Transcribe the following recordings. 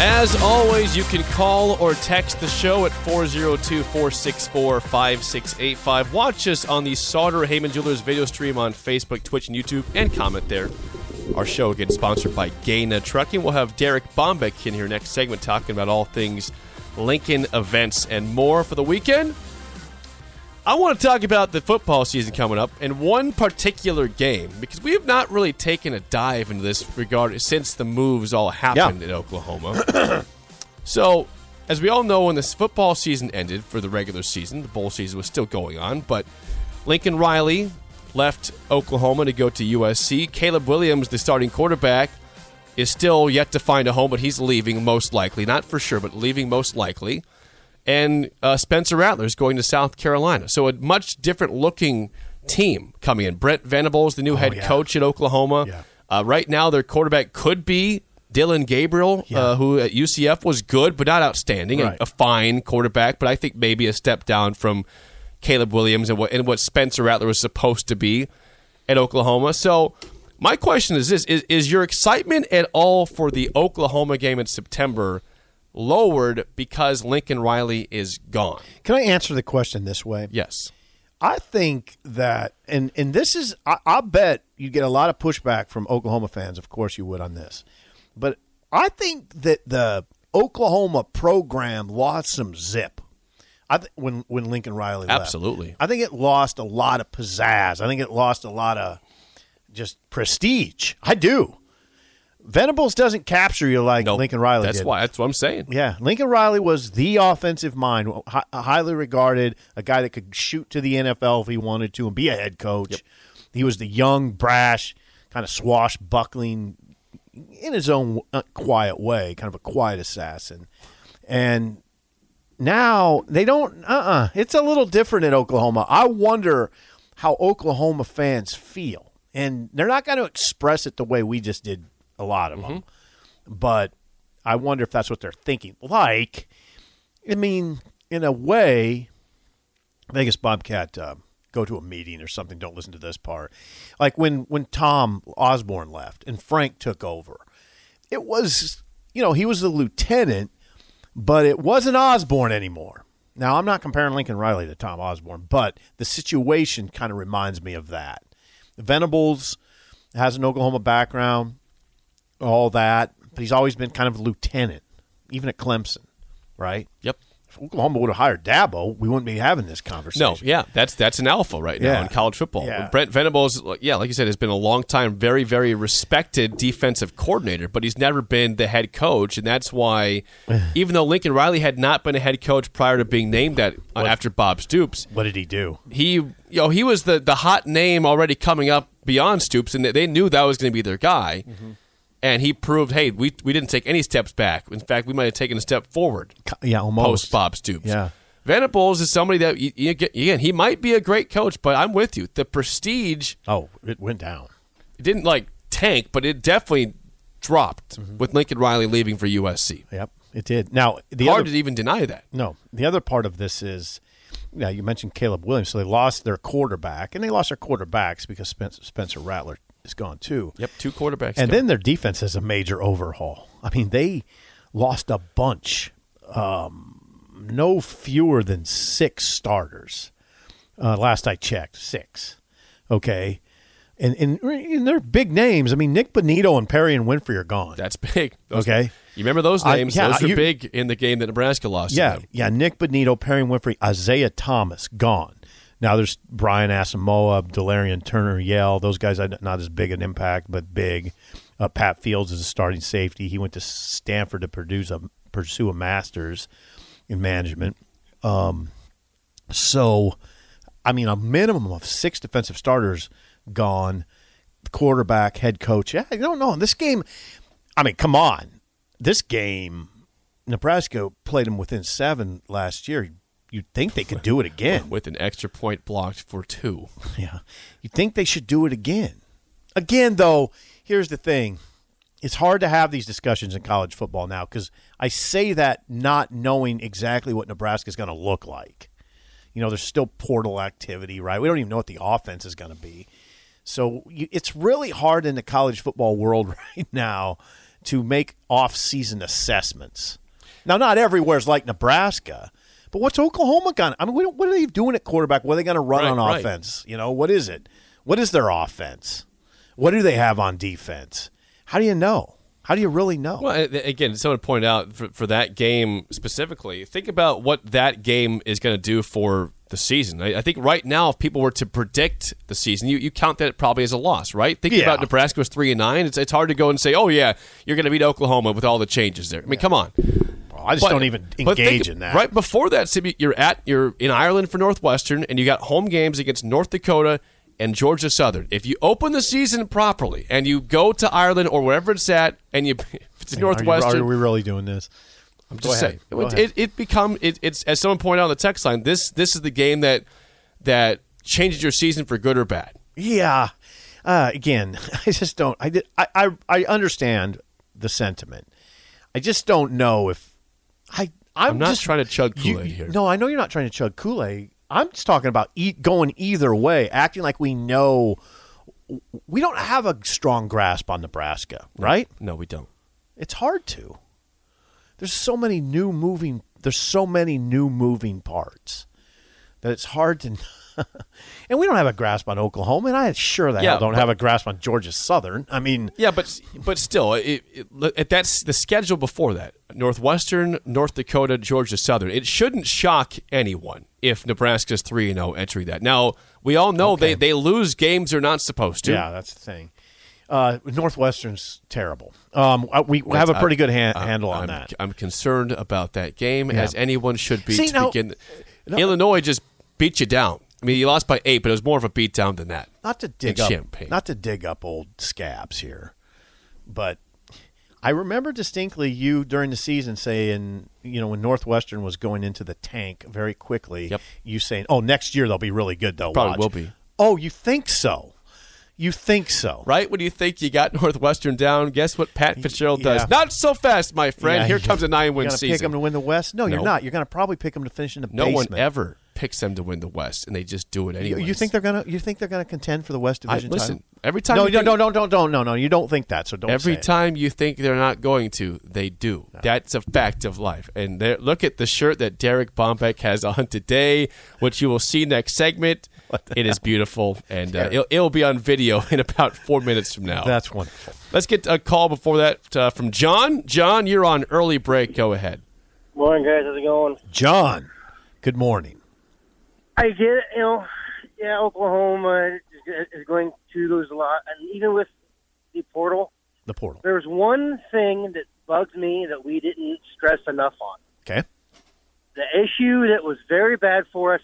As always, you can call or text the show at 402 464 5685. Watch us on the Sartor Hamann Jewelers video stream on Facebook, Twitch, and YouTube, and comment there. Our show again sponsored by Gana Trucking. We'll have Derek Bombeck in here next segment talking about all things Lincoln events and more for the weekend. I want to talk about the football season coming up and one particular game because we have not really taken a dive into this regard since the moves all happened in Oklahoma. so, as we all know, when this football season ended for the regular season, the bowl season was still going on, but Lincoln Riley left Oklahoma to go to USC. Caleb Williams, the starting quarterback, is still yet to find a home, but he's leaving most likely. Not for sure, but leaving most likely and uh, Spencer Rattler is going to South Carolina. So a much different looking team coming in. Brent Venables, the new head yeah. coach at Oklahoma. Yeah. Uh, right now, their quarterback could be Dillon Gabriel, uh, who at UCF was good but not outstanding, and Right. a fine quarterback, but I think maybe a step down from Caleb Williams and what and what Spencer Rattler was supposed to be at Oklahoma. So. My question is this: is, is your excitement at all for the Oklahoma game in September lowered because Lincoln Riley is gone? Can I answer the question this way? Yes. I think that, and and this is, I, I bet you get a lot of pushback from Oklahoma fans. Of course, you would on this, but I think that the Oklahoma program lost some zip. I th- when when Lincoln Riley left. Absolutely. I think it lost a lot of pizzazz. I think it lost a lot of just prestige. I do. Venables doesn't capture you like Nope. Lincoln Riley That's did. why. That's what I'm saying. Yeah, Lincoln Riley was the offensive mind, hi- highly regarded, a guy that could shoot to the NFL if he wanted to and be a head coach. He was the young, brash, kind of swashbuckling, in his own uh, quiet way, kind of a quiet assassin. And now they don't. Uh, uh it's a little different in Oklahoma. I wonder how Oklahoma fans feel, and they're not going to express it the way we just did. A lot of them, but I wonder if that's what they're thinking. Like, I mean, in a way, Vegas Bobcat uh, go to a meeting or something. Don't listen to this part. Like when when Tom Osborne left and Frank took over, it was you know he was the lieutenant, but it wasn't Osborne anymore. Now I'm not comparing Lincoln Riley to Tom Osborne, but the situation kind of reminds me of that. Venables has an Oklahoma background, all that, but he's always been kind of a lieutenant, even at Clemson, right? Yep. If Oklahoma would have hired Dabo, we wouldn't be having this conversation. No, yeah, that's that's an alpha right now Yeah. in college football. Yeah. Brent Venables, yeah, like you said, has been a long time, very very respected defensive coordinator, but he's never been the head coach, and that's why, even though Lincoln Riley had not been a head coach prior to being named that uh, after Bob Stoops, What did he do? he you know he was the the hot name already coming up beyond Stoops, and they- they knew that was going to be their guy. Mm-hmm. And he proved, hey, we, we didn't take any steps back. In fact, we might have taken a step forward Yeah, almost. post Bob Stoops. Yeah. Venables is somebody that you, you get, again he might be a great coach, but I'm with you. The prestige Oh, it went down. it didn't like tank, but it definitely dropped Mm-hmm. with Lincoln Riley leaving for USC. Yep, it did. Now the Hard other, to even deny that. no, the other part of this is, yeah, you mentioned Caleb Williams, so they lost their quarterback, and they lost their quarterbacks because Spencer, Spencer Rattler is gone too. Yep, two quarterbacks. And go. then their defense has a major overhaul. I mean, they lost a bunch, um, no fewer than six starters. Uh, last I checked, six. Okay, and, and and they're big names. I mean, Nik Bonitto and Perrion Winfrey are gone. that's big. Those- Okay. you remember those I- names? yeah, those are you- big in the game that Nebraska lost. to Yeah, yeah. Nik Bonitto, Perrion Winfrey, Isaiah Thomas, gone. Now there's Brian Asamoah, Delarrin Turner-Yell. Those guys are not as big an impact, but big. Uh, Pat Fields is a starting safety. He went to Stanford to produce a, pursue a master's in management. Um, so, I mean, a minimum of six defensive starters gone. Quarterback, head coach. Yeah, I don't know. This game, I mean, come on. This game, Nebraska played them within seven last year. You'd think they could do it again. with an extra point blocked for two. Yeah. you'd think they should do it again. Again, though, here's the thing. It's hard to have these discussions in college football now because I say that not knowing exactly what Nebraska is going to look like. You know, there's still portal activity, right? We don't even know what the offense is going to be. So you, it's really hard in the college football world right now to make off-season assessments. Now, not everywhere's like Nebraska, but what's Oklahoma gonna? I mean, what are they doing at quarterback? What are they going to run Right, on right. offense? You know, what is it? What is their offense? What do they have on defense? How do you know? How do you really know? Well, again, someone pointed out for, for that game specifically, think about what that game is going to do for the season. I, I think right now, if people were to predict the season, you, you count that probably as a loss, right? Think Yeah. about Nebraska was 3 and 9. It's, it's hard to go and say, oh, yeah, you're going to beat Oklahoma with all the changes there. I mean, come on. I just But- don't even but think- engage in that. Right before that, Sibby, you're at you're in Ireland for Northwestern, and you got home games against North Dakota and Georgia Southern. If you open the season properly and you go to Ireland or wherever it's at, and you if it's Are you- Northwestern, Are, we really doing this? I'm Go just ahead. saying Go it, ahead. it, it become it, it's as someone pointed out on the text line. This this is the game that that changes your season for good or bad. Yeah. Uh, again, I just don't. I, did, I I I understand the sentiment. I just don't know if I. I'm, I'm not just, trying to chug Kool-Aid here. No, I know you're not trying to chug Kool Aid. I'm just talking about eat, going either way, acting like we know. We don't have a strong grasp on Nebraska, right? No, we don't. It's hard to. There's so many new moving. There's so many new moving parts that it's hard to. and we don't have a grasp on Oklahoma, and I sure the Yeah, hell don't but- have a grasp on Georgia Southern. I mean, Yeah, but but still, it, it, that's the schedule before that: Northwestern, North Dakota, Georgia Southern. It shouldn't shock anyone if Nebraska's three and zero entering that. Now we all know they they lose games they're not supposed to. yeah, that's the thing. Uh, Northwestern's terrible. Um, uh, we have a pretty good han- handle on I'm, that. I'm concerned about that game, as anyone should be See, to now- begin. Illinois just beat you down. I mean, you lost by eight, but it was more of a beatdown than that. not to dig up champagne. not to dig up old scabs here, but I remember distinctly you during the season saying, you know, when Northwestern was going into the tank very quickly, Yep. you saying, "Oh, next year they'll be really good though." Probably watch." will be. Oh, you think so? You think so? Right when you think you got Northwestern down, guess what Pat Fitzgerald yeah. does? Not so fast, my friend. Yeah, Here comes a nine-win season. pick them to win the West? No, you're not. You're going to probably pick them to finish in the No basement. one ever picks them to win the West, and they just do it You, anyway. you think they're gonna? You think they're gonna contend for the West I, Division listen, title? every time No, you no, think- no, no, don't, don't, no, no. You don't think that, so don't. Every say it. time you think they're not going to, they do. That's a fact of life. And look at the shirt that Derek Bombeck has on today, which you will see next segment. It is beautiful, and uh, it'll, it'll be on video in about four minutes from now. That's wonderful. Let's get a call before that uh, from John. John, you're on early break. Go ahead. Morning, guys. How's it going? John, good morning. I get it. You know, yeah, Oklahoma is, going to lose a lot, and even with the portal, The portal. there's one thing that bugs me that we didn't stress enough on. Okay. The issue that was very bad for us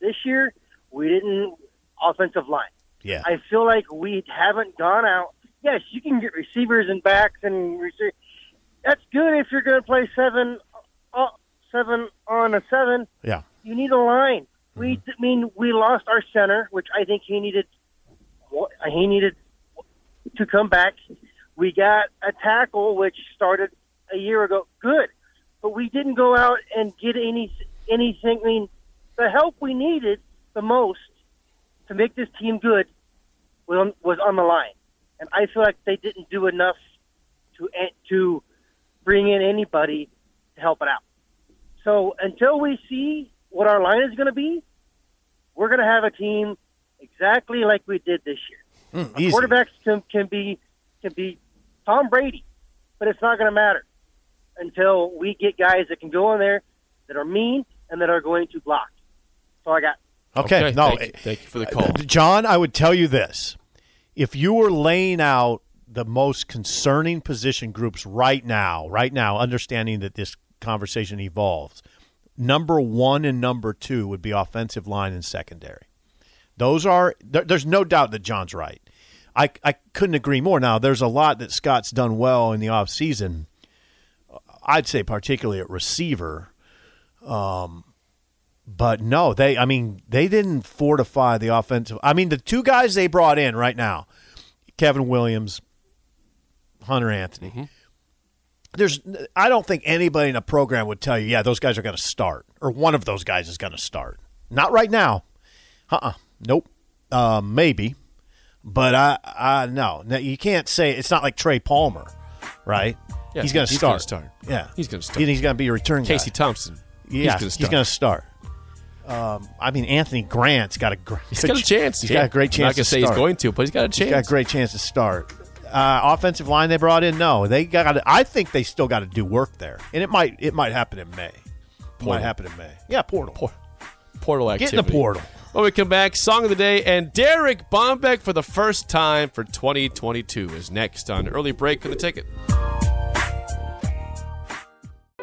this year, we didn't offensive line. Yeah. I feel like we haven't gone out. Yes, you can get receivers and backs and receive. That's good if you're going to play seven, uh, seven on a seven. yeah. You need a line. We, I mean, we lost our center, which I think he needed. He needed to come back. We got a tackle, which started a year ago. Good, but we didn't go out and get any anything. I mean, the help we needed the most to make this team good was on, was on the line, and I feel like they didn't do enough to to bring in anybody to help it out. So until we see what our line is going to be, we're going to have a team exactly like we did this year. Mm, easy. Quarterbacks can, can be can be Tom Brady, but it's not going to matter until we get guys that can go in there that are mean and that are going to block. So I got. Okay. No. Thank you, thank you for the call. John, I would tell you this. If you were laying out the most concerning position groups right now, right now, understanding that this conversation evolves, number one and number two would be offensive line and secondary. Those are there, there's no doubt that John's right. I I couldn't agree more. Now there's a lot that Scott's done well in the offseason. I'd say particularly at receiver. Um, but no, they. I mean, they didn't fortify the offensive. I mean, the two guys they brought in right now, Kevin Williams, Hunter Anthony. Mm-hmm. There's, I don't think anybody in a program would tell you, yeah, those guys are going to start, or one of those guys is going to start. Not right now. Uh. uh Nope. Uh, maybe, but I, I no. No, You can't say it's not like Trey Palmer, right? Yeah, he's going to start. start. Yeah, He's gonna start. And he's going to be a return guy. Casey Thompson. Yeah, he's going to start. start. Um, I mean, Anthony Grant's got a great. He's got a chance. He's Yeah. got a great I'm not chance. gonna to say he's going to, but he's got a chance. He's got a great chance to start. Uh, offensive line they brought in, no, they got. I think they still got to do work there, and it might it might happen in May. Portal. might happen in May. Yeah, portal. Por- portal Get activity. in the portal. When we come back, song of the day and Derek Bombeck for the first time for 2022 is next on early break for the ticket.